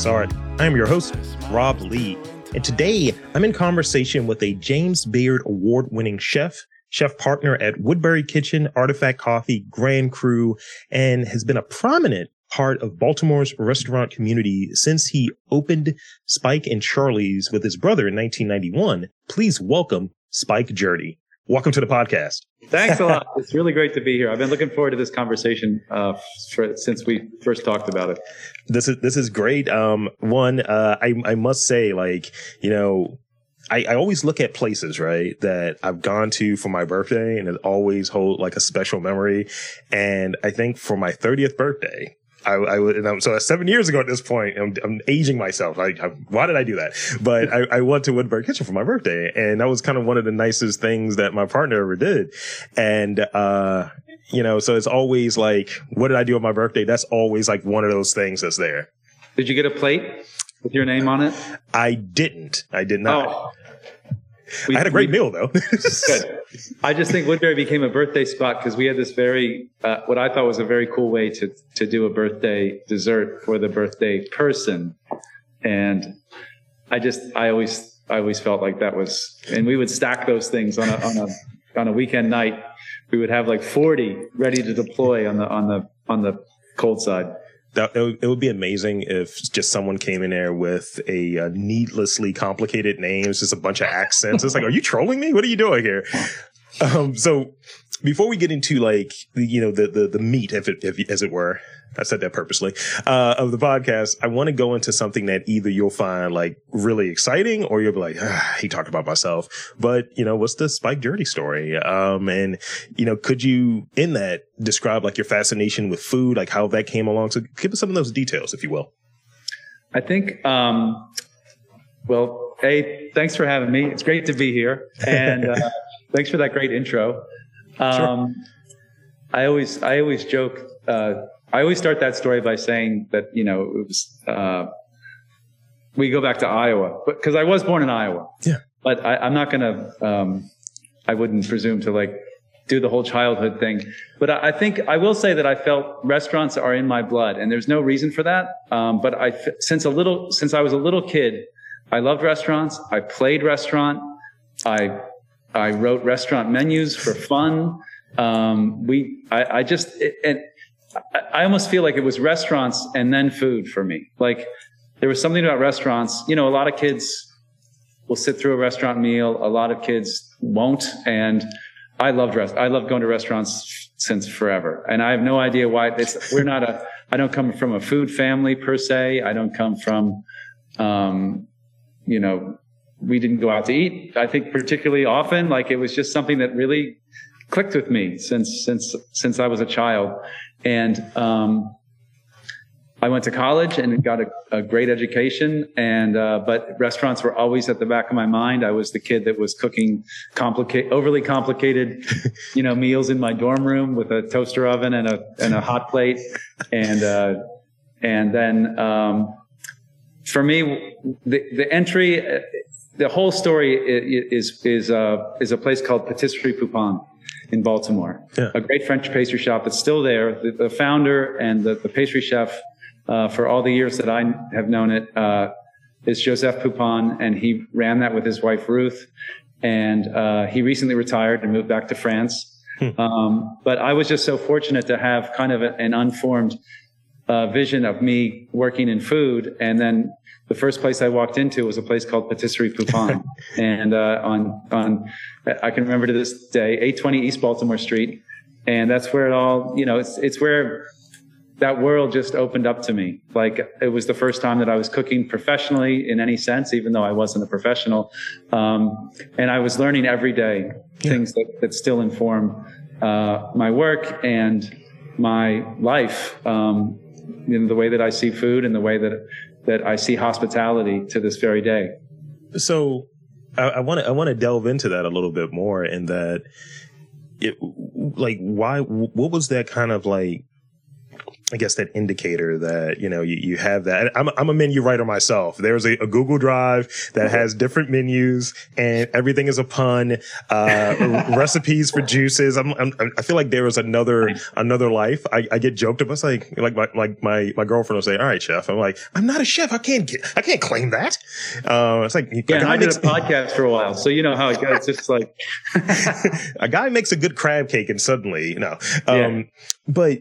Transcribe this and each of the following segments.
Process Art. I am your host, Rob Lee. And today I'm in conversation with a James Beard award winning chef, chef partner at Woodberry Kitchen, Artifact Coffee, Grand Cru, and has been a prominent part of Baltimore's restaurant community since he opened Spike and Charlie's with his brother in 1991. Please welcome Spike Gjerde. Welcome to the podcast. Thanks a lot. it's really great to be here. I've been looking forward to this conversation uh, for, since we first talked about it. This is this is great. Um, one, uh, I I must say, like you know, I, I always look at places, right, that I've gone to for my birthday and it always hold like a special memory. And I think for my 30th birthday, I, I and I'm, so seven years ago at this point, I'm, I'm aging myself. I, I, why did I do that? But I, I went to Woodberry Kitchen for my birthday, and that was kind of one of the nicest things that my partner ever did. And uh, you know, so it's always like, what did I do on my birthday? That's always like one of those things that's there. Did you get a plate with your name on it? I didn't. I did not. Oh. We, I had a great we, meal though. good. I just think Woodberry became a birthday spot because we had this very, uh, what I thought was a very cool way to to do a birthday dessert for the birthday person, and I just I always I always felt like that was, and we would stack those things on a on a on a weekend night. We would have like forty ready to deploy on the on the on the cold side that it would, it would, be amazing if just someone came in there with a uh, needlessly complicated names, just a bunch of accents. It's like, are you trolling me? What are you doing here? Um, so before we get into like the, you know the the the meat, if it if, as it were, I said that purposely, uh, of the podcast, I want to go into something that either you'll find like really exciting or you'll be like, ah, he talked about myself. But, you know, what's the Spike Gjerde story? Um, and, you know, could you in that describe like your fascination with food, like how that came along? So give us some of those details, if you will. I think, um, well, hey, thanks for having me. It's great to be here. And, uh, thanks for that great intro. Um, sure. I always, I always joke, uh, I always start that story by saying that, you know, it was, uh, we go back to Iowa, because I was born in Iowa. Yeah. But I, am not going to, um, I wouldn't presume to like do the whole childhood thing. But I, I, think I will say that I felt restaurants are in my blood, and there's no reason for that. Um, but I, since a little, since I was a little kid, I loved restaurants. I played restaurant. I, I wrote restaurant menus for fun. Um, we, I, I just, it, and I almost feel like it was restaurants and then food for me. Like there was something about restaurants. You know, a lot of kids will sit through a restaurant meal. A lot of kids won't. And I loved rest. I love going to restaurants since forever. And I have no idea why it's, we're not a, I don't come from a food family per se. I don't come from, um, you know, we didn't go out to eat. I think particularly often, like it was just something that really clicked with me since, since, since I was a child. And um, I went to college and got a, a great education. And uh, but restaurants were always at the back of my mind. I was the kid that was cooking complicated, overly complicated, you know, meals in my dorm room with a toaster oven and a and a hot plate. And uh, and then um, for me, the the entry, the whole story is is uh, is a place called Patisserie Poupon in Baltimore. Yeah. A great French pastry shop that's still there. The, the founder and the, the pastry chef uh, for all the years that I have known it uh, is Joseph Poupon, and he ran that with his wife Ruth. And uh, he recently retired and moved back to France. Hmm. Um, but I was just so fortunate to have kind of a, an unformed uh, vision of me working in food, and then the first place I walked into was a place called Patisserie Poupon, and uh, on on I can remember to this day 820 East Baltimore Street, and that's where it all you know it's it's where that world just opened up to me. Like it was the first time that I was cooking professionally in any sense, even though I wasn't a professional, um, and I was learning every day yeah. things that that still inform uh, my work and my life. Um, in the way that I see food and the way that that I see hospitality to this very day. So I want to I want to delve into that a little bit more in that it like why what was that kind of like I guess that indicator that you know you, you have that. I'm, I'm a menu writer myself. There's a, a Google Drive that has different menus, and everything is a pun. Uh, recipes for juices. I'm, I'm, i feel like there was another another life. I, I get joked about. It's like like my like my my girlfriend will say, "All right, chef." I'm like, I'm not a chef. I can't get. I can't claim that. Uh, it's like yeah. I did a podcast for a while, so you know how it goes. It's just like a guy makes a good crab cake, and suddenly, you know. Um, yeah. But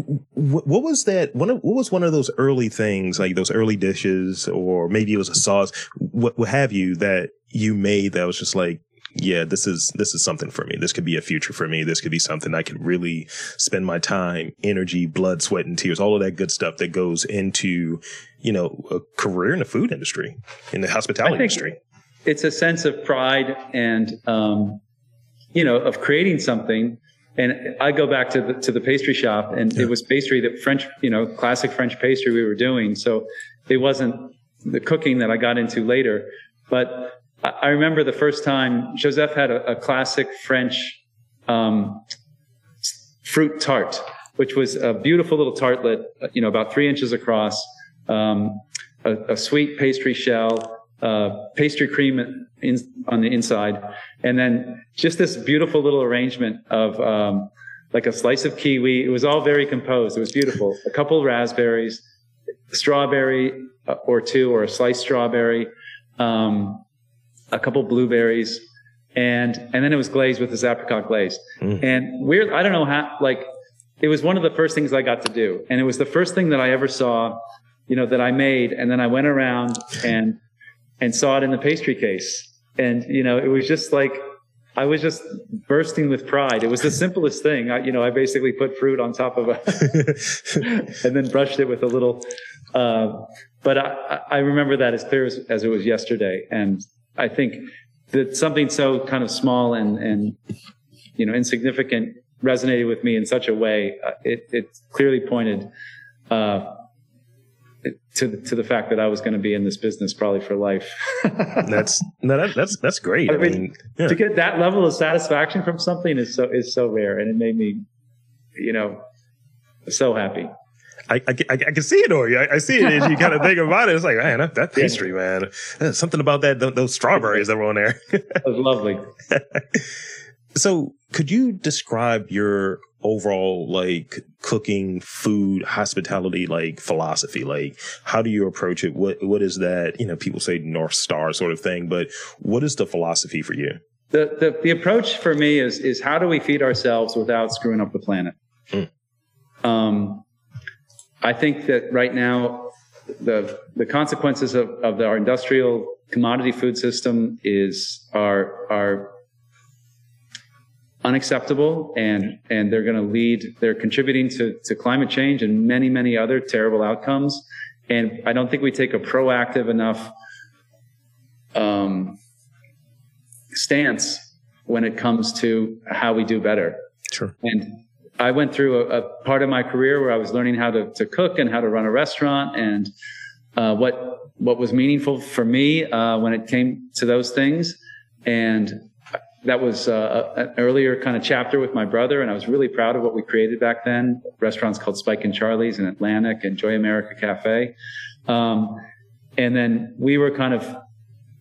what was that one of, what was one of those early things like those early dishes or maybe it was a sauce what, what have you that you made that was just like yeah this is this is something for me. This could be a future for me. This could be something i could really spend my time energy blood sweat and tears all of that good stuff that goes into you know a career in the food industry in the hospitality industry. it's a sense of pride and um, you know of creating something and I go back to the, to the pastry shop and yeah. it was pastry that French, you know, classic French pastry we were doing. So it wasn't the cooking that I got into later, but I remember the first time Joseph had a, a classic French, um, fruit tart, which was a beautiful little tartlet, you know, about three inches across, um, a, a, sweet pastry shell, uh, pastry cream in, on the inside, and then just this beautiful little arrangement of um, like a slice of kiwi. It was all very composed. It was beautiful. A couple of raspberries, strawberry uh, or two, or a sliced strawberry, um, a couple blueberries, and and then it was glazed with this apricot glaze. Mm. And weird, I don't know how. Like it was one of the first things I got to do, and it was the first thing that I ever saw, you know, that I made. And then I went around and and saw it in the pastry case. And, you know, it was just like, I was just bursting with pride. It was the simplest thing. I, you know, I basically put fruit on top of a, and then brushed it with a little, uh, but I, I remember that as clear as, as it was yesterday. And I think that something so kind of small and, and, you know, insignificant resonated with me in such a way. Uh, it, it clearly pointed, uh, to the, to the fact that I was going to be in this business probably for life. that's no, that, that's that's great. I, I mean, mean yeah. to get that level of satisfaction from something is so is so rare, and it made me, you know, so happy. I, I, I, can see it on you. I, I see it as you kind of think about it. It's like, man, that, that pastry, yeah. man. There's something about that, those strawberries that were on there. that was lovely. so could you describe your overall like cooking, food, hospitality like philosophy? Like how do you approach it? What what is that? You know, people say North Star sort of thing, but what is the philosophy for you? The the, the approach for me is is how do we feed ourselves without screwing up the planet? Mm. Um, I think that right now the the consequences of, of the, our industrial commodity food system is are are unacceptable and and they're going to lead they're contributing to, to climate change and many many other terrible outcomes. And i don't think we take a proactive enough um, stance when it comes to how we do better. Sure. And i went through a, a part of my career where i was learning how to, to cook and how to run a restaurant and uh, what what was meaningful for me uh, when it came to those things. And that was uh, an earlier kind of chapter with my brother, and I was really proud of what we created back then. Restaurants called Spike and Charlie's and Atlantic and Joy America Cafe. Um, and then we were kind of,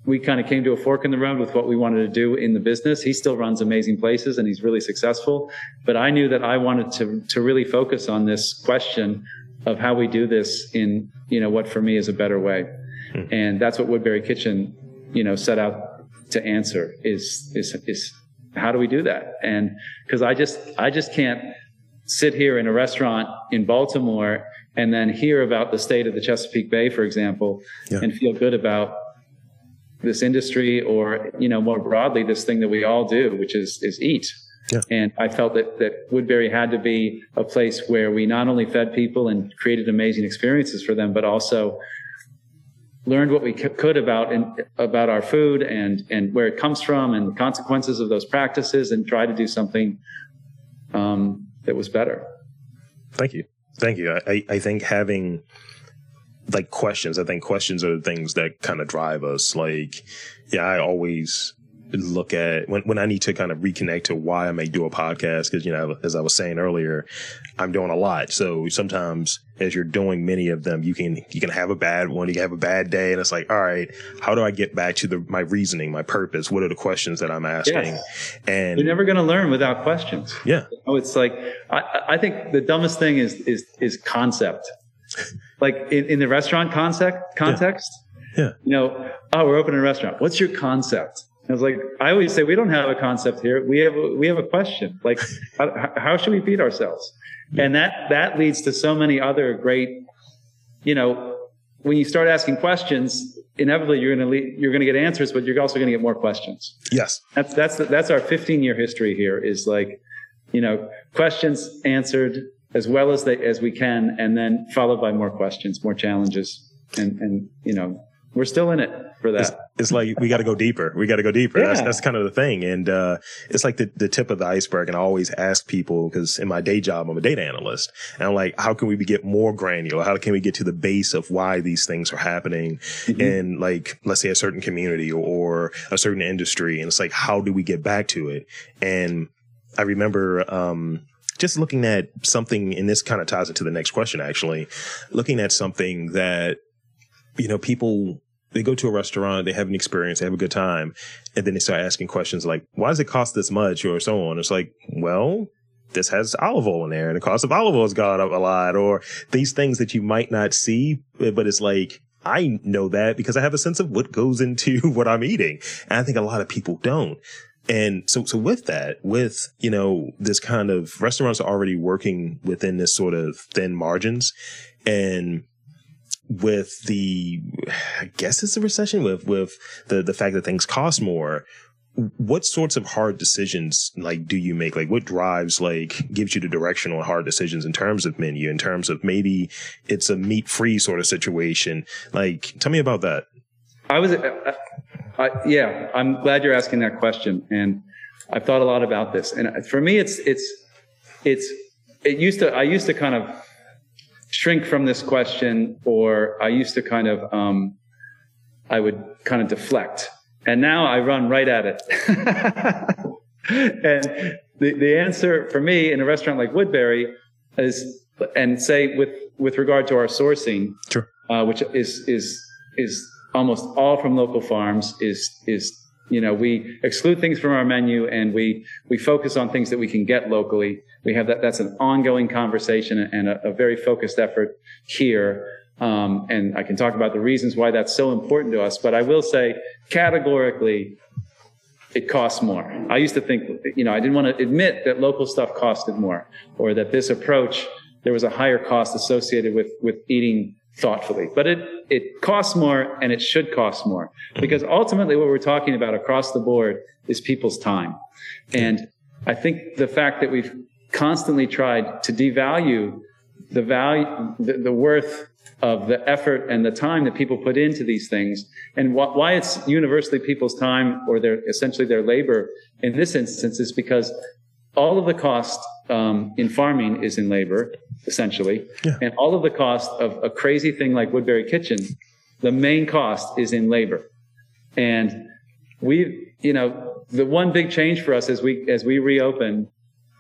we kind of came to a fork in the road with what we wanted to do in the business. He still runs amazing places and he's really successful. But I knew that I wanted to, to really focus on this question of how we do this in, you know, what for me is a better way. Hmm. And that's what Woodberry Kitchen, you know, set out to answer is is is how do we do that? And because I just I just can't sit here in a restaurant in Baltimore and then hear about the state of the Chesapeake Bay, for example, yeah. and feel good about this industry or you know more broadly this thing that we all do, which is is eat. Yeah. And I felt that, that Woodberry had to be a place where we not only fed people and created amazing experiences for them, but also learned what we could about in, about our food and and where it comes from and the consequences of those practices and try to do something um, that was better. Thank you, thank you. I I think having like questions. I think questions are the things that kind of drive us. Like, yeah, I always look at when, when I need to kind of reconnect to why I may do a podcast. Cause, you know, as I was saying earlier, I'm doing a lot. So sometimes as you're doing many of them, you can, you can have a bad one. You can have a bad day. And it's like, all right, how do I get back to the, my reasoning, my purpose? What are the questions that I'm asking? And you're never going to learn without questions. Yeah. Oh, it's like, I, I think the dumbest thing is, is, is concept. like in, in the restaurant concept context. Yeah. yeah. You know, oh, we're opening a restaurant. What's your concept? I was like, I always say we don't have a concept here. We have a, we have a question. Like, how, how, should we feed ourselves? And that that leads to so many other great, you know, when you start asking questions, inevitably you're going to you're going to get answers, but you're also going to get more questions. Yes, that's that's the, that's our 15 year history here. Is like, you know, questions answered as well as they as we can, and then followed by more questions, more challenges, and and you know, we're still in it for that. It's, it's like we got to go deeper. We got to go deeper. Yeah. That's that's kind of the thing, and uh, it's like the the tip of the iceberg. And I always ask people because in my day job, I'm a data analyst, and I'm like, how can we get more granular? How can we get to the base of why these things are happening mm-hmm. in like let's say a certain community or, or a certain industry? And it's like, how do we get back to it? And I remember um, just looking at something, and this kind of ties into the next question, actually, looking at something that you know, people they go to a restaurant, they have an experience, they have a good time, and then they start asking questions like, why does it cost this much or so on? It's like, well, this has olive oil in there and the cost of olive oil has gone up a lot or these things that you might not see, eh, but it's like, I know that because I have a sense of what goes into what I'm eating. And I think a lot of people don't. And so, so with that, with, you know, this kind of restaurants are already working within this sort of thin margins and with the, I guess it's a recession with, with the, the fact that things cost more. What sorts of hard decisions like do you make? Like what drives like gives you the direction on hard decisions in terms of menu, in terms of maybe it's a meat free sort of situation? Like tell me about that. I was, uh, I, yeah, I'm glad you're asking that question. And I've thought a lot about this. And for me, it's, it's, it's, it used to, I used to kind of shrink from this question, or I used to kind of, um, I would kind of deflect. And now I run right at it. and the, the answer for me in a restaurant like Woodberry is, and say with, with regard to our sourcing, sure. uh, which is, is, is almost all from local farms, is, is, you know, we exclude things from our menu and we, we focus on things that we can get locally we have that. That's an ongoing conversation and a, a very focused effort here. Um, and I can talk about the reasons why that's so important to us. But I will say categorically, it costs more. I used to think, you know, I didn't want to admit that local stuff costed more or that this approach, there was a higher cost associated with, with eating thoughtfully. But it, it costs more and it should cost more mm-hmm. because ultimately what we're talking about across the board is people's time. And I think the fact that we've constantly tried to devalue the value, the, the, worth of the effort and the time that people put into these things and wh- why it's universally people's time or their essentially their labor in this instance is because all of the cost um, in farming is in labor essentially yeah. and all of the cost of a crazy thing like woodberry kitchen the main cost is in labor and we you know the one big change for us as we as we reopen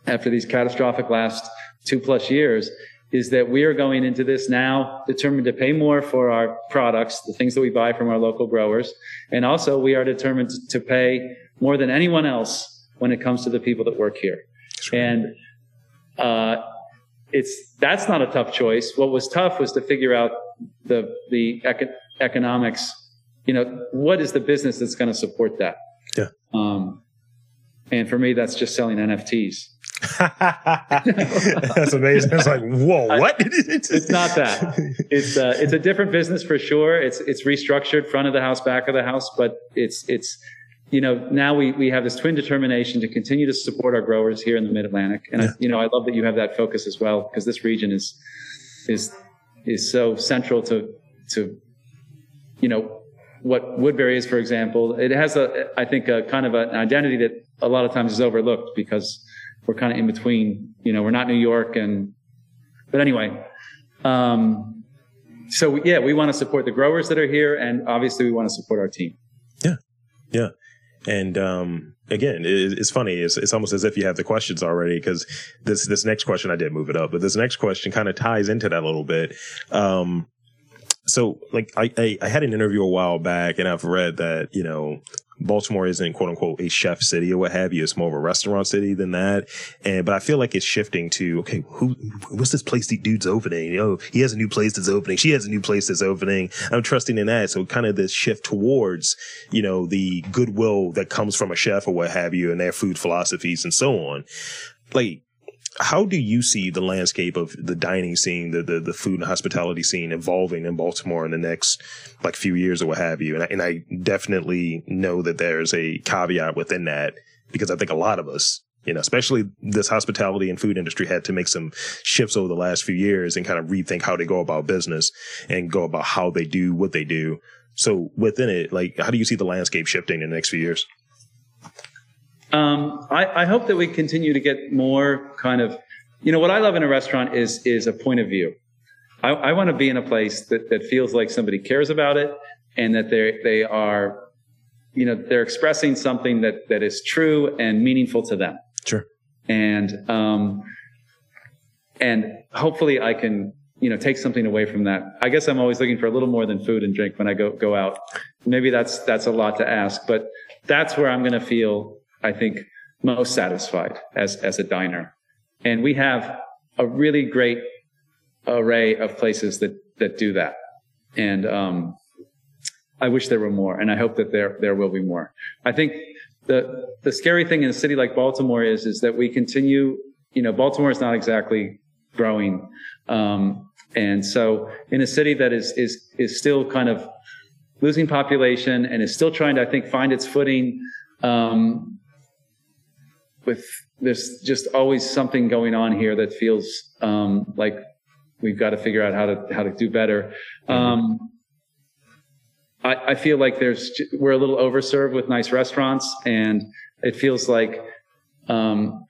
after these catastrophic last two plus years is that we are going into this now determined to pay more for our products, the things that we buy from our local growers. And also we are determined to pay more than anyone else when it comes to the people that work here. And, uh, it's, that's not a tough choice. What was tough was to figure out the, the eco- economics. You know, what is the business that's going to support that? Yeah. Um, and for me, that's just selling NFTs. That's amazing. It's like, whoa, what? it's not that. It's uh, it's a different business for sure. It's it's restructured, front of the house, back of the house, but it's it's you know now we we have this twin determination to continue to support our growers here in the Mid Atlantic, and yeah. I, you know I love that you have that focus as well because this region is is is so central to to you know what Woodberry is, for example. It has a I think a kind of an identity that a lot of times is overlooked because we're kind of in between. You know, we're not New York, and but anyway. Um, so yeah, we want to support the growers that are here, and obviously we want to support our team. Yeah, yeah. And um, again, it, it's funny. It's, it's almost as if you have the questions already because this this next question I did move it up, but this next question kind of ties into that a little bit. Um, so like I, I, I had an interview a while back, and I've read that you know Baltimore isn't quote unquote a chef city or what have you. It's more of a restaurant city than that. And, but I feel like it's shifting to, okay, who, what's this place dude's opening? You know, he has a new place that's opening. She has a new place that's opening. I'm trusting in that. So kind of this shift towards, you know, the goodwill that comes from a chef or what have you and their food philosophies and so on. Like, how do you see the landscape of the dining scene, the, the, the food and hospitality scene evolving in Baltimore in the next like few years or what have you? And I, and I definitely know that there's a caveat within that because I think a lot of us, you know, especially this hospitality and food industry had to make some shifts over the last few years and kind of rethink how they go about business and go about how they do what they do. So within it, like, how do you see the landscape shifting in the next few years? Um, I, I, hope that we continue to get more kind of, you know, what I love in a restaurant is is a point of view. I, I want to be in a place that, that feels like somebody cares about it and that they they are, you know, they're expressing something that that is true and meaningful to them. Sure. And um, and hopefully I can you know take something away from that. I guess I'm always looking for a little more than food and drink when I go go out. Maybe that's that's a lot to ask, but that's where I'm going to feel I think, most satisfied as, as a diner. And we have a really great array of places that, that do that. And, um, I wish there were more, and I hope that there, there will be more. I think the, the scary thing in a city like Baltimore is, is that we continue, you know, Baltimore is not exactly growing. Um, and so in a city that is, is, is still kind of losing population and is still trying to, I think, find its footing, um, with there's just always something going on here that feels um, like we've got to figure out how to how to do better. Mm-hmm. Um, I, I, feel like there's we're a little overserved with nice restaurants, and it feels like um,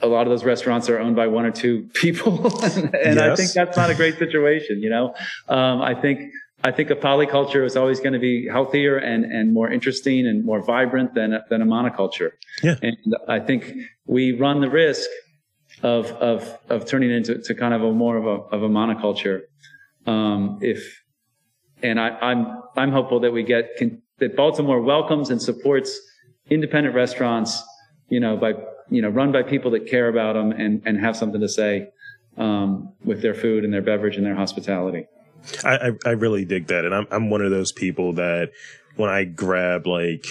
a lot of those restaurants are owned by one or two people, and, yes. I think that's not a great situation. You know, um, I think I think a polyculture is always going to be healthier and, and more interesting and more vibrant than a, than a monoculture. Yeah. And I think we run the risk of, of, of turning into to kind of a more of a, of a monoculture. Um, if, and I, I'm, I'm hopeful that we get, can, that Baltimore welcomes and supports independent restaurants, you know, by, you know, run by people that care about them and, and have something to say, um, with their food and their beverage and their hospitality. I, I, I really dig that, and I'm I'm one of those people that when I grab like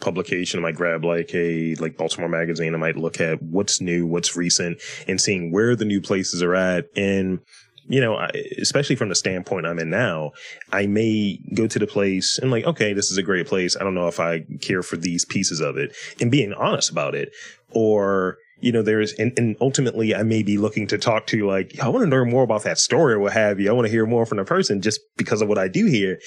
publication, I might grab like a like Baltimore magazine. I might look at what's new, what's recent, and seeing where the new places are at. And you know, especially from the standpoint I'm in now, I may go to the place and like, okay, this is a great place. I don't know if I care for these pieces of it, and being honest about it, or you know, there's, and, and ultimately I may be looking to talk to like, I want to learn more about that story or what have you. I want to hear more from the person just because of what I do here.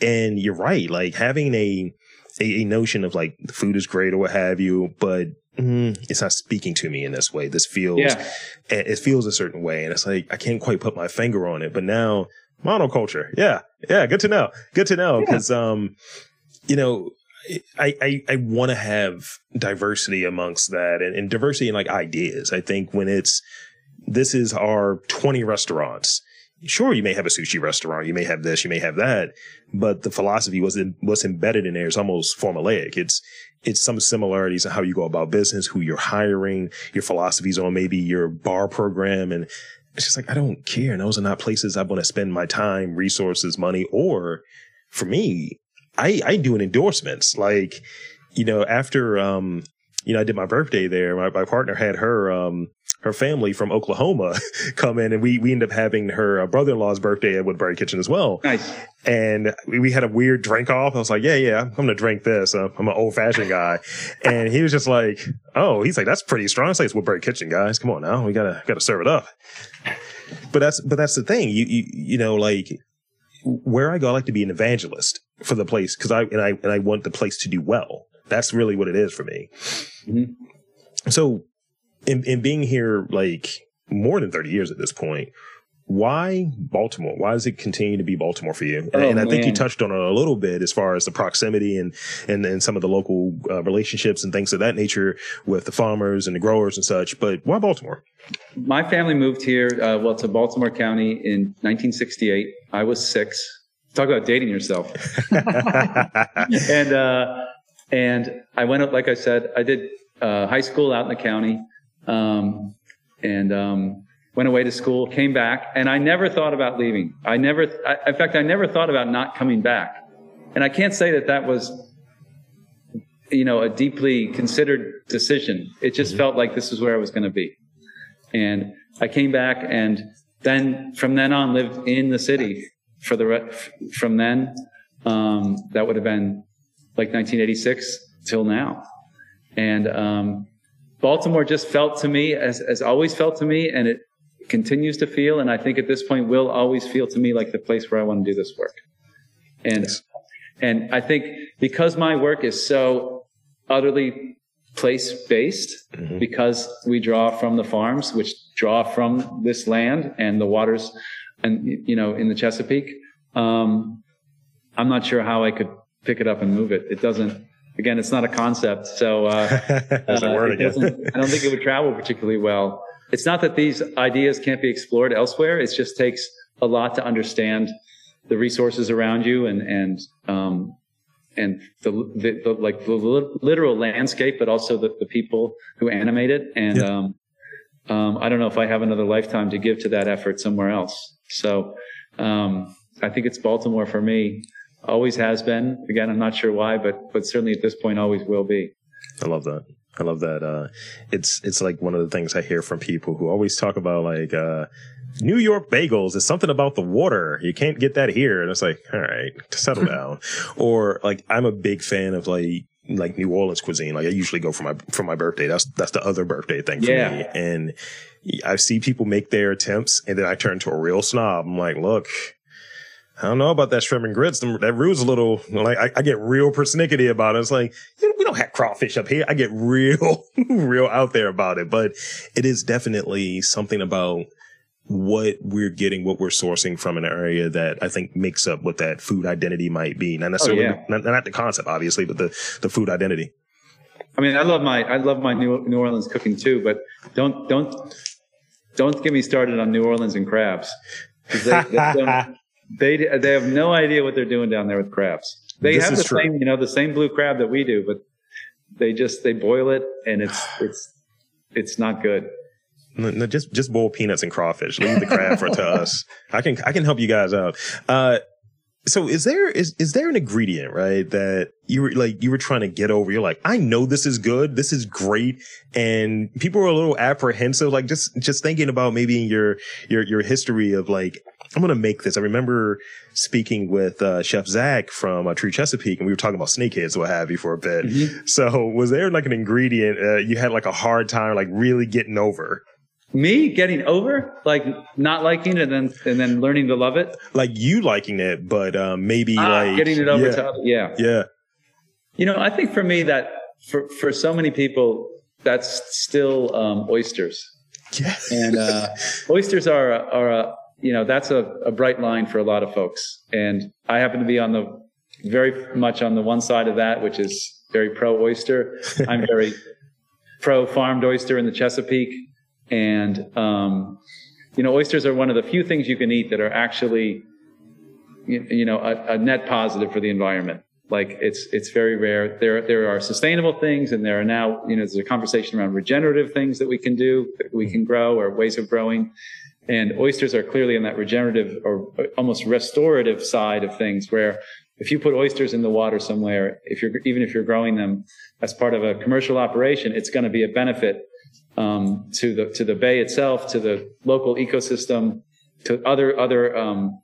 And you're right. Like having a, a, a notion of like the food is great or what have you, but mm, it's not speaking to me in this way. This feels, yeah. it feels a certain way. And it's like, I can't quite put my finger on it, but now monoculture. Yeah. Yeah. Good to know. Good to know. Yeah. Cause, um, you know, I, I, I want to have diversity amongst that and, and diversity in like ideas. I think when it's, this is our 20 restaurants. Sure, you may have a sushi restaurant, you may have this, you may have that, but the philosophy was in, what's embedded in there is almost formulaic. It's it's some similarities in how you go about business, who you're hiring, your philosophies on maybe your bar program, and it's just like I don't care. And those are not places I want to spend my time, resources, money, or for me, I, I do endorsements. Like, you know, after, um, you know, I did my birthday there. My, my partner had her, um, her family from Oklahoma come in and we, we ended up having her uh, brother-in-law's birthday at Woodberry Kitchen as well. Nice. And we, we had a weird drink off. I was like, yeah, yeah, I'm to drink this. Uh, I'm an old fashioned guy. and he was just like, oh, he's like, that's pretty strong. It's like, it's Woodberry Kitchen guys. Come on now. We gotta, gotta serve it up. But that's, but that's the thing. You, you, you know, like where I go, I like to be an evangelist for the place because I and I and I want the place to do well. That's really what it is for me. Mm-hmm. So, in in being here like more than thirty years at this point, why Baltimore? Why does it continue to be Baltimore for you? Oh, and I think you touched on it a little bit as far as the proximity and and, and some of the local uh, relationships and things of that nature with the farmers and the growers and such. But why Baltimore? My family moved here, uh, well, to Baltimore County in 1968. I was six. Talk about dating yourself. and uh, and I went up, like I said, I did uh, high school out in the county, um, and um, went away to school, came back, and I never thought about leaving. I never, I, in fact, I never thought about not coming back. And I can't say that that was, you know, a deeply considered decision. It just felt like this is where I was going to be. And I came back, and then from then on lived in the city for the re- from then. Um, that would have been like 1986 till now. And um, Baltimore just felt to me, as, as always felt to me, and it continues to feel, and I think at this point will always feel to me like the place where I want to do this work. And and I think because my work is so utterly place based, Mhm. because we draw from the farms, which draw from this land and the waters, and you know in the Chesapeake. Um, I'm not sure how I could pick it up and move it. It doesn't. Again, it's not a concept, so uh, uh, word again. doesn't- I don't think it would travel particularly well. It's not that these ideas can't be explored elsewhere. It just takes a lot to understand the resources around you and and um, and the, the, the like the literal landscape, but also the, the people who animate it. And Yeah. um, um, I don't know if I have another lifetime to give to that effort somewhere else. So um, I think it's Baltimore for me. Always has been. Again, I'm not sure why, but but certainly at this point, always will be. I love that. I love that. Uh, it's it's like one of the things I hear from people who always talk about like uh, New York bagels. It's something about the water. You can't get that here, and it's like, all right, settle down. Or like, I'm a big fan of like like New Orleans cuisine. Like I usually go for my for my birthday. That's that's the other birthday thing for Yeah. me. And I see people make their attempts, and then I turn to a real snob. I'm like, look. I don't know about that shrimp and grits. That roux a little like I, I get real persnickety about it. It's like we don't have crawfish up here. I get real, real out there about it. But it is definitely something about what we're getting, what we're sourcing from an area that I think makes up what that food identity might be. Not oh, necessarily, yeah. not, not the concept, obviously, but the the food identity. I mean, I love my I love my New, New Orleans cooking too, but don't don't don't get me started on New Orleans and crabs. They, they, they they have no idea what they're doing down there with crabs. They This have the true. same you know the same blue crab that we do, but they just they boil it and it's it's it's not good. No, no, just just boil peanuts and crawfish. Leave the crab for to us. I can I can help you guys out. Uh, so is there is is there an ingredient right that you were like you were trying to get over? You're like, I know this is good, this is great, and people are a little apprehensive. Like just just thinking about maybe in your your your history of like. I'm gonna make this. I remember speaking with uh, Chef Zach from uh, True Chesapeake, and we were talking about snakeheads, what have you, for a bit. So, was there like an ingredient uh, you had like a hard time like really getting over? Me getting over like not liking it and then and then learning to love it, like you liking it, but um, maybe Ah, like getting it over yeah, to other, yeah. yeah, You know, I think for me that for for so many people that's still um, oysters. yeah, and uh, oysters are a- are a you know that's a, a bright line for a lot of folks. And i happen to be on the very much on the one side of that which is very pro oyster i'm very pro farmed oyster in the chesapeake and um, you know oysters are one of the few things you can eat that are actually you, you know a, a net positive for the environment. Like it's it's very rare. There there are sustainable things and there are now you know there's a conversation around regenerative things that we can do that we can grow or ways of growing. And oysters are clearly in that regenerative or almost restorative side of things where if you put oysters in the water somewhere if you're even if you're growing them as part of a commercial operation it's going to be a benefit um, to the to the bay itself to the local ecosystem to other other um,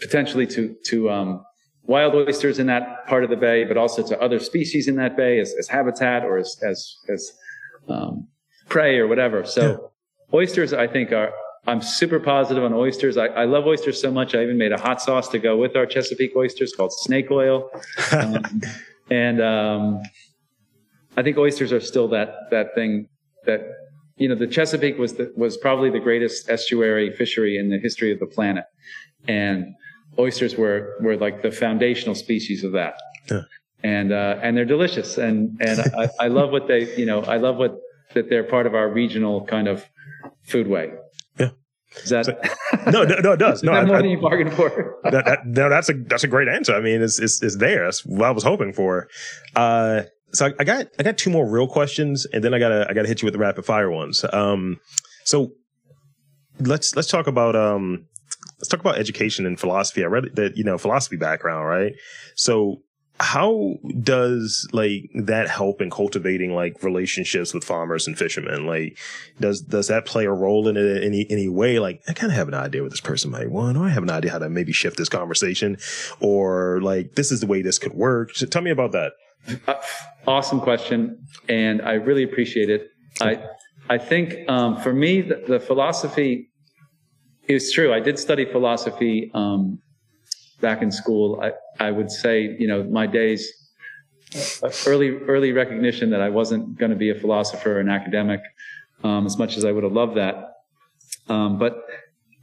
potentially to to um, wild oysters in that part of the bay, but also to other species in that bay as, as habitat or as as, as um, prey or whatever. So oysters, I think, are I'm super positive on oysters. I, I love oysters so much. I even made a hot sauce to go with our Chesapeake oysters called snake oil, um, and um, I think oysters are still that that thing that you know, the Chesapeake was the, was probably the greatest estuary fishery in the history of the planet, and oysters were were like the foundational species of that. Yeah. And uh, and they're delicious, and and I, I love what they, you know, I love what that they're part of our regional kind of foodway. Yeah. Is that so, no, no, no, it does. no, I, more I, than you bargained for. that, that, no, that's a that's a great answer. I mean, it's it's, it's there. That's what I was hoping for. Uh, so I, got I got two more real questions, and then I gotta I gotta hit you with the rapid fire ones. Um, so let's let's talk about um let's talk about education and philosophy. I read that you know philosophy background, right? So how does like that help in cultivating like relationships with farmers and fishermen like does does that play a role in it in any any way like i kind of have an idea what this person might want or i have an idea how to maybe shift this conversation or like this is the way this could work so tell me about that awesome question and i really appreciate it. I i think um, for me the, the philosophy is true. I did study philosophy um, back in school, I, I would say, you know, my days, early, early recognition that I wasn't going to be a philosopher or an academic, um, as much as I would have loved that. Um, but,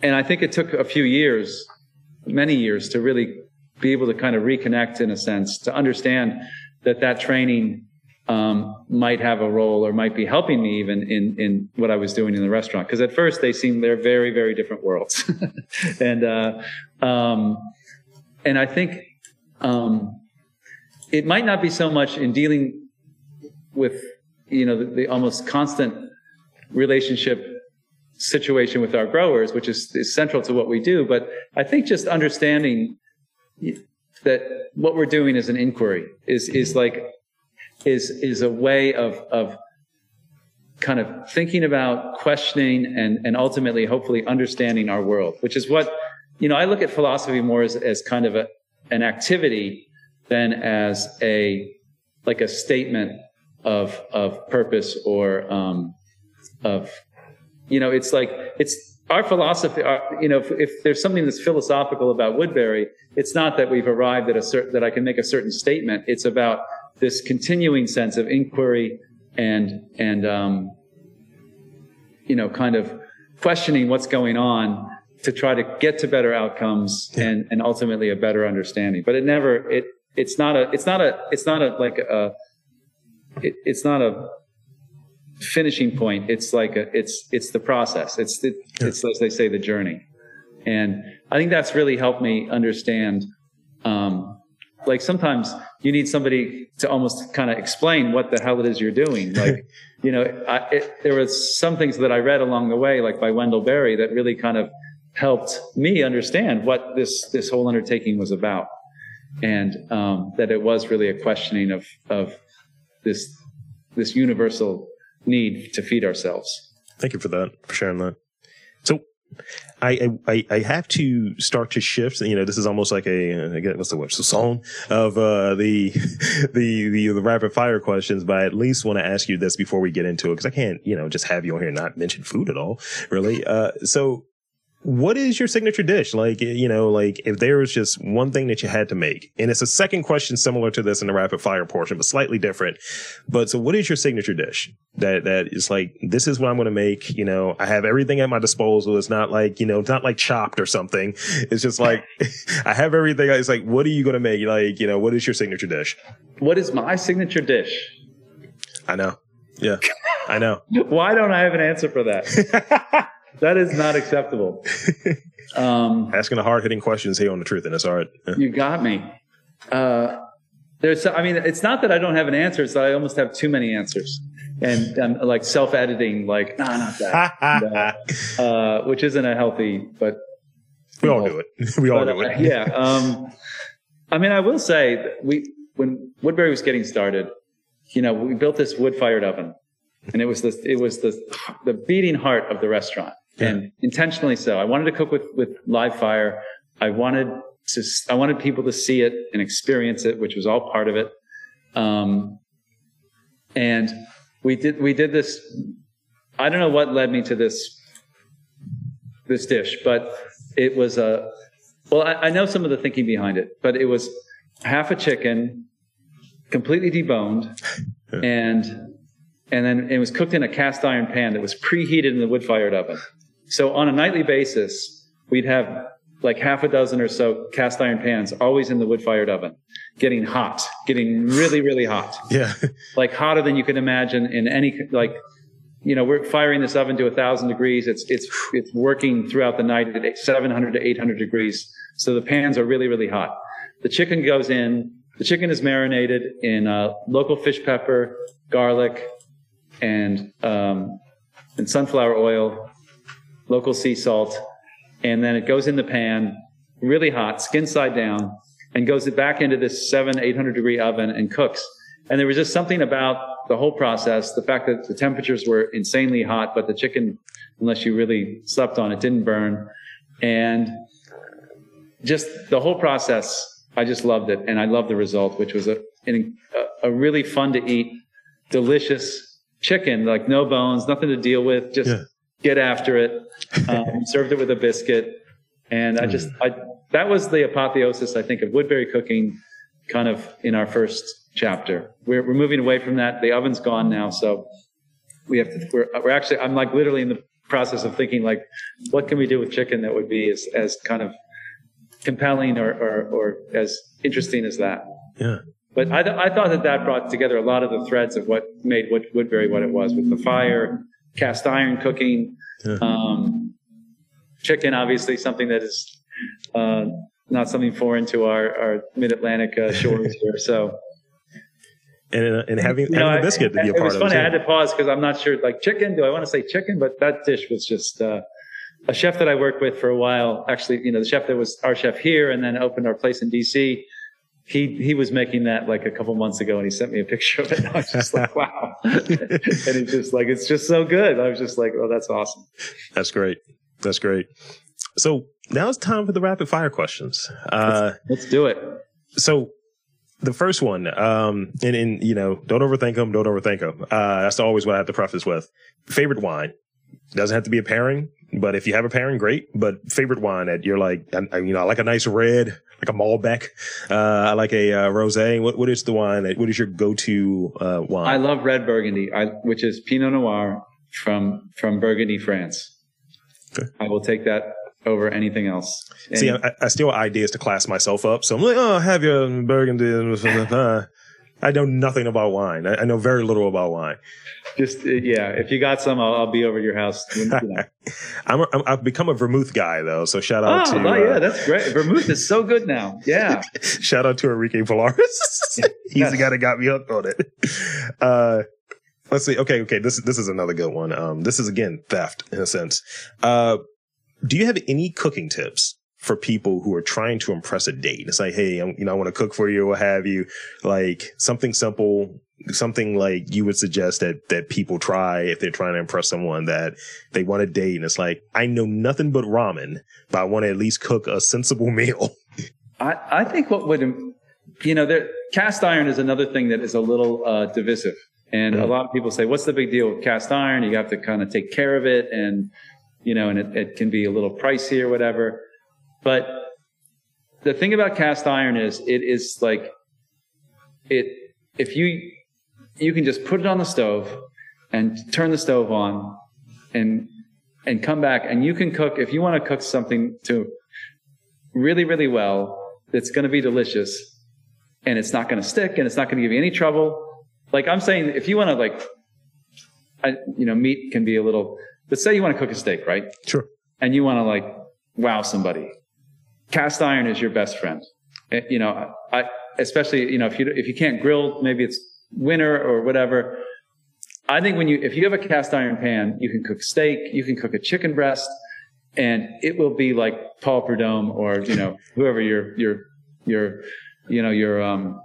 and I think it took a few years, many years to really be able to kind of reconnect in a sense, to understand that that training um, might have a role or might be helping me even in, in what I was doing in the restaurant. Because at first they seem they're very, very different worlds. and, uh, um, and I think um, it might not be so much in dealing with you know the, the, almost constant relationship situation with our growers, which is, is central to what we do. But I think just understanding that what we're doing is an inquiry is is like is is a way of of kind of thinking about questioning and and ultimately hopefully understanding our world which is what you know, I look at philosophy more as, as kind of a, an activity than as a, like a statement of, of purpose or, um, of, you know, it's like, it's our philosophy, our, you know, if, if, there's something that's philosophical about Woodberry, it's not that we've arrived at a certain, that I can make a certain statement. It's about this continuing sense of inquiry and, and, um, you know, kind of questioning what's going on to try to get to better outcomes yeah. and, and ultimately a better understanding. But it never, it, it's not a, it's not a, it's not a, like a, it, it's not a finishing point. It's like a, it's, it's the process. It's, the, yeah. it's, as they say, the journey. And I think that's really helped me understand, um, like sometimes you need somebody to almost kind of explain what the hell it is you're doing. Like, you know, I, it, there was some things that I read along the way, like by Wendell Berry, that really kind of helped me understand what this this whole undertaking was about, and um, that it was really a questioning of of this this universal need to feed ourselves. Thank you for that for sharing that. So. I, I I have to start to shift. You know, this is almost like a again, what's the word? So song of uh, the, the the the rapid fire questions. But I at least want to ask you this before we get into it because I can't you know just have you on here and not mention food at all. Really. Uh, so what is your signature dish? Like, you know, like if there was just one thing that you had to make, and it's a second question similar to this in the rapid fire portion, but slightly different. But so what is your signature dish that, that is like, this is what I'm going to make. You know, I have everything at my disposal. It's not like, you know, it's not like chopped or something. It's just like, I have everything. It's like, what are you going to make? Like, you know, what is your signature dish? What is my signature dish? I know. Yeah, I know. Why don't I have an answer for that? that is not acceptable. Um, Asking the hard hitting questions here on the truth in this art. You got me. Uh, there's, I mean, it's not that I don't have an answer; it's that I almost have too many answers, and I'm like self editing, like, nah, not that, uh, which isn't a healthy, but we all do it. We all do it. Uh, yeah. Um, I mean, I will say that we, when Woodberry was getting started, you know, we built this wood fired oven, and it was the, it was the, the beating heart of the restaurant yeah. and intentionally so. I wanted to cook with, with live fire. I wanted to, I wanted people to see it and experience it, which was all part of it. Um, and we did, we did this. I don't know what led me to this, this dish, but it was a, well, I, I know some of the thinking behind it, but it was half a chicken, completely deboned, and and then it was cooked in a cast iron pan that was preheated in the wood fired oven. So on a nightly basis, we'd have like half a dozen or so cast iron pans always in the wood fired oven, getting hot, getting really, really hot. Yeah. like hotter than you can imagine in any, like, you know, we're firing this oven to a thousand degrees. It's, it's, it's working throughout the night at 700 to 800 degrees. So the pans are really, really hot. The chicken goes in. The chicken is marinated in uh, local fish pepper, garlic, and um, and sunflower oil, local sea salt, and then it goes in the pan, really hot, skin side down, and goes back into this seven, eight hundred degree oven and cooks. And there was just something about the whole process, the fact that the temperatures were insanely hot, but the chicken, unless you really slept on it, didn't burn, and just the whole process. I just loved it, and I loved the result, which was a a, a really fun to eat, delicious chicken, like no bones, nothing to deal with, just yeah. Get after it. Um, served it with a biscuit, and I just, I that was the apotheosis, I think, of Woodberry cooking, kind of in our first chapter. We're we're moving away from that. The oven's gone now, so we have to. We're we're actually. I'm like literally in the process of thinking like, what can we do with chicken that would be as as kind of compelling or or, or as interesting as that. Yeah. But I, th- I thought that that brought together a lot of the threads of what made Wood- Woodberry what it was with the fire, cast iron cooking, yeah. um, chicken, obviously something that is uh, not something foreign to our, our mid Atlantic uh, shores here. So. And, uh, and having, you know, having biscuit to be a part of it. was funny. I had to pause because I'm not sure, like chicken. Do I want to say chicken? But that dish was just uh, a chef that I worked with for a while. Actually, you know, the chef that was our chef here and then opened our place in DC he he was making that like a couple months ago and he sent me a picture of it. And I was just like wow. And it's just like it's just so good. I was just like oh that's awesome. That's great. That's great. So now it's time for the rapid fire questions. Uh, let's, let's do it. so the first one um and, and you know don't overthink them. Don't overthink them. Uh that's always what I have to preface with. Favorite wine. Doesn't have to be a pairing but if you have a pairing, great. But favorite wine that you're like, I, you know, I like a nice red, like a Malbec. Uh, I like a uh, rosé. What what is the wine? That, what is your go to uh, wine? I love red Burgundy, I, which is Pinot Noir from from Burgundy, France. Okay. I will take that over anything else. See, I, I steal ideas to class myself up. So I'm like, oh, have your Burgundy. I know nothing about wine. I, I, know very little about wine. Just uh, yeah, if you got some, I'll, I'll be over your house. You know. I'm, i have become a vermouth guy though, so shout out oh, to. Oh yeah, uh, that's great. Vermouth is so good now. Yeah. shout out to Enrique Polaris. He's the guy that got me hooked on it. Uh, let's see. Okay, okay. This this is another good one. Um, this is again theft in a sense. Uh, do you have any cooking tips for people who are trying to impress a date. It's like, hey, I'm, you know, I want to cook for you or what have you. Like something simple, something like you would suggest that that people try if they're trying to impress someone that they want a date. And it's like, I know nothing but ramen, but I want to at least cook a sensible meal. I, I think what would, you know, there, cast iron is another thing that is a little uh, divisive. And mm. a lot of people say, what's the big deal with cast iron? You have to kind of take care of it. And, you know, and it, it can be a little pricey or whatever. But the thing about cast iron is it is like it if you you can just put it on the stove and turn the stove on and and come back and you can cook if you want to cook something to really really well that's going to be delicious and it's not going to stick and it's not going to give you any trouble. Like i'm saying if you want to like I, you know meat can be a little but say you want to cook a steak right? Sure. And you want to like wow somebody cast iron is your best friend. Eh, you know, I, especially, you know, if you, if you can't grill, maybe it's winter or whatever. I think when you, if you have a cast iron pan, you can cook steak, you can cook a chicken breast, and it will be like Paul Prudhomme or, you know, whoever your, your, your, you know, your, um,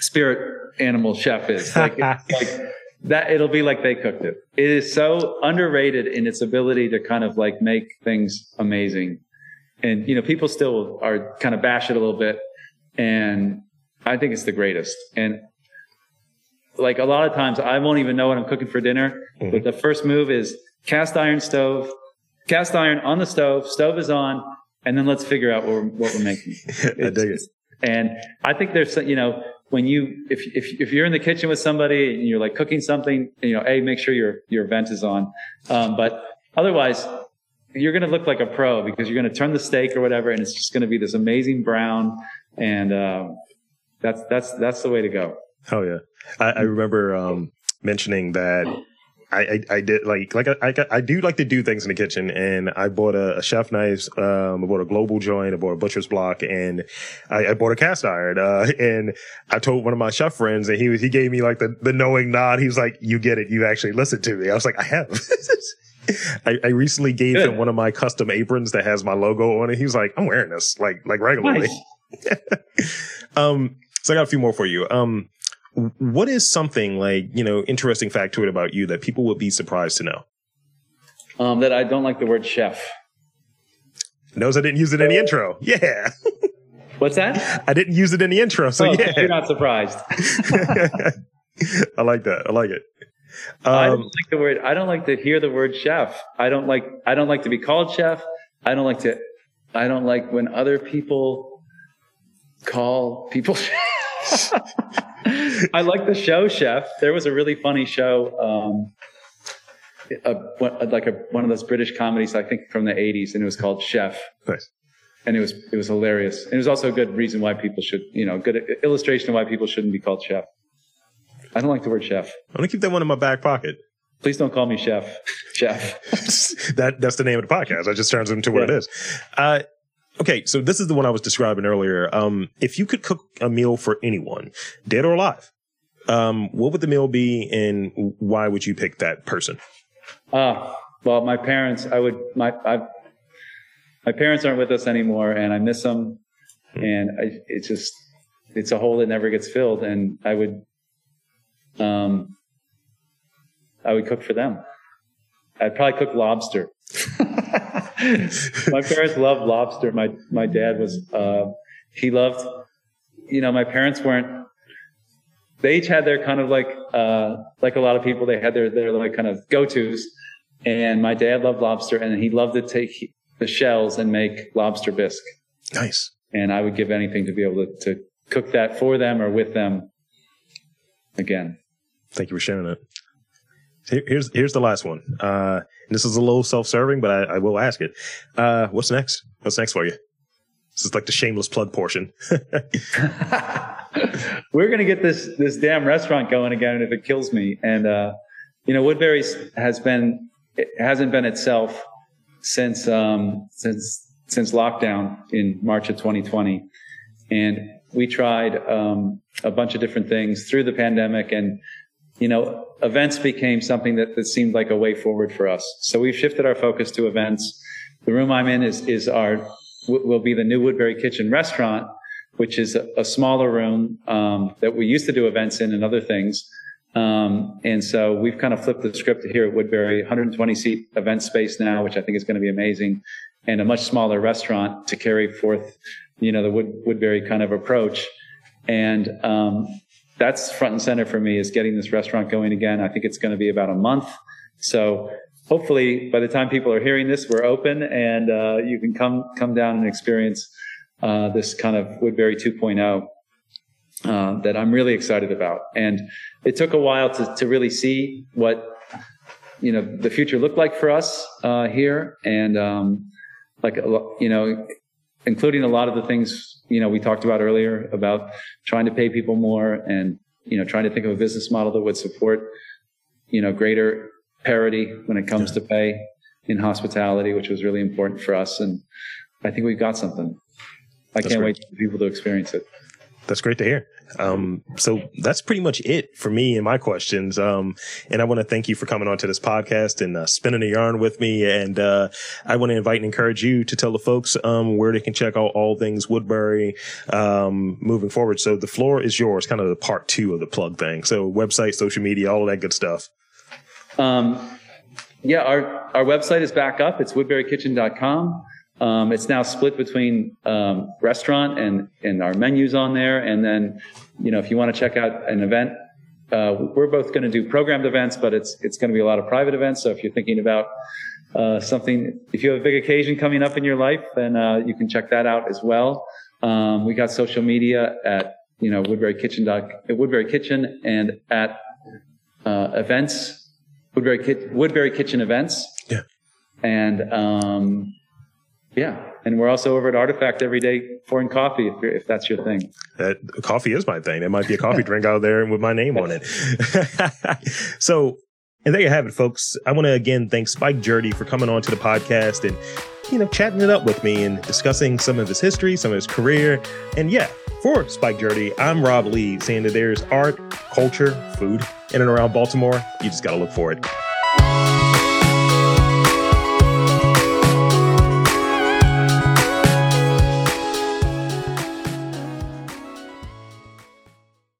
spirit animal chef is. Like, like that, it'll be like they cooked it. It is so underrated in its ability to kind of like make things amazing and you know people still are kind of bash it a little bit and i think it's the greatest and like a lot of times i won't even know what i'm cooking for dinner mm-hmm. but the first move is cast iron stove cast iron on the stove stove is on and then let's figure out what we're, what we're making i dig it and i think there's you know when you if if if you're in the kitchen with somebody and you're like cooking something, you know, a make sure your your vent is on. Um, but otherwise, you're going to look like a pro because you're going to turn the steak or whatever, and it's just going to be this amazing brown, and uh, that's that's that's the way to go. Oh yeah, I, I remember um, mentioning that I, I, I, did like like I, I, I do like to do things in the kitchen, and I bought a, a chef knife, um, I bought a global joint, I bought a butcher's block, and I, I bought a cast iron. Uh, and I told one of my chef friends, and he was he gave me like the the knowing nod. He was like, "You get it. You actually listened to me." I was like, "I have." I, I, recently gave Good. him one of my custom aprons that has my logo on it. He was like, "I'm wearing this like like regularly." Nice. um, so I got a few more for you. Um, what is something like you know interesting factoid about you that people would be surprised to know? Um, that I don't like the word chef. Knows I didn't use it in the intro. Yeah. What's that? I didn't use it in the intro, so oh, yeah. You're not surprised. I like that. I like it. Um, I don't like the word. I don't like to hear the word chef. I don't like. I don't like to be called chef. I don't like to. I don't like when other people call people. I like the show Chef. There was a really funny show, um, a, like a, one of those British comedies, I think from the 80s, and it was called Chef. Nice. And it was it was hilarious. And it was also a good reason why people should, you know, good illustration of why people shouldn't be called chef. I don't like the word chef. I'm gonna keep that one in my back pocket. Please don't call me chef. Chef. that that's the name of the podcast. I just turns it into what yeah. it is. Uh, Okay, so this is the one I was describing earlier. Um, if you could cook a meal for anyone, dead or alive, um, what would the meal be, and why would you pick that person? Uh, well, my parents. I would. My I, my parents aren't with us anymore, and I miss them. Hmm. And I, it's just it's a hole that never gets filled. And I would, um, I would cook for them. I'd probably cook lobster. my parents loved lobster. My my dad was uh, he loved. You know, my parents weren't. They each had their kind of like uh, like a lot of people. They had their their like kind of go tos. And my dad loved lobster, and he loved to take the shells and make lobster bisque. Nice. And I would give anything to be able to, to cook that for them or with them again. Thank you for sharing that. Here's here's the last one. Uh, this is a little self-serving, but I, I will ask it. Uh, what's next? What's next for you? This is like the shameless plug portion. We're gonna get this this damn restaurant going again if it kills me. And uh, you know, Woodberry's has been it hasn't been itself since um, since since lockdown in March of 2020, and we tried um, a bunch of different things through the pandemic and you know, events became something that, that seemed like a way forward for us. So we've shifted our focus to events. The room I'm in is, is our, will be the new Woodberry Kitchen restaurant, which is a, smaller room, um, that we used to do events in and other things. Um, and so we've kind of flipped the script here at Woodberry, 120 seat event space now, which I think is going to be amazing, and a much smaller restaurant to carry forth, you know, the Wood, Woodberry kind of approach. And um, that's front and center for me is getting this restaurant going again. I think it's going to be about a month. So hopefully by the time people are hearing this, we're open and uh, you can come come down and experience uh, this kind of Woodberry 2.0 uh, that I'm really excited about. And it took a while to, to really see what you know the future looked like for us uh, here, and um, like you know, including a lot of the things you know, we talked about earlier about trying to pay people more and, you know, trying to think of a business model that would support, you know, greater parity when it comes to pay in hospitality, which was really important for us. And I think we've got something. I That's can't great. wait for people to experience it. That's great to hear. Um, so that's pretty much it for me and my questions. Um, and I want to thank you for coming on to this podcast and uh, spinning a yarn with me. And uh, I want to invite and encourage you to tell the folks um, where they can check out all things Woodberry um, moving forward. So the floor is yours, kind of the part two of the plug thing. So website, social media, all of that good stuff. Um, yeah, our, our website is back up. It's woodberrykitchen.com. Um, it's now split between um, restaurant and and our menus on there. And then, you know, if you want to check out an event, uh, we're both going to do programmed events, but it's it's going to be a lot of private events. So if you're thinking about uh, something, if you have a big occasion coming up in your life, then uh, you can check that out as well. Um, we got social media at you know, Woodberry Kitchen doc, Woodberry Kitchen and at uh, events, Woodberry, Woodberry Kitchen events. Yeah. And um, yeah, and we're also over at Artifact every day pouring coffee if, if that's your thing. That coffee is my thing. It might be a coffee drink out there with my name on it. so, and there you have it, folks. I want to again thank Spike Gjerde for coming on to the podcast and you know chatting it up with me and discussing some of his history, some of his career, and yeah. For Spike Gjerde, I'm Rob Lee, saying that there's art, culture, food in and around Baltimore. You just got to look for it.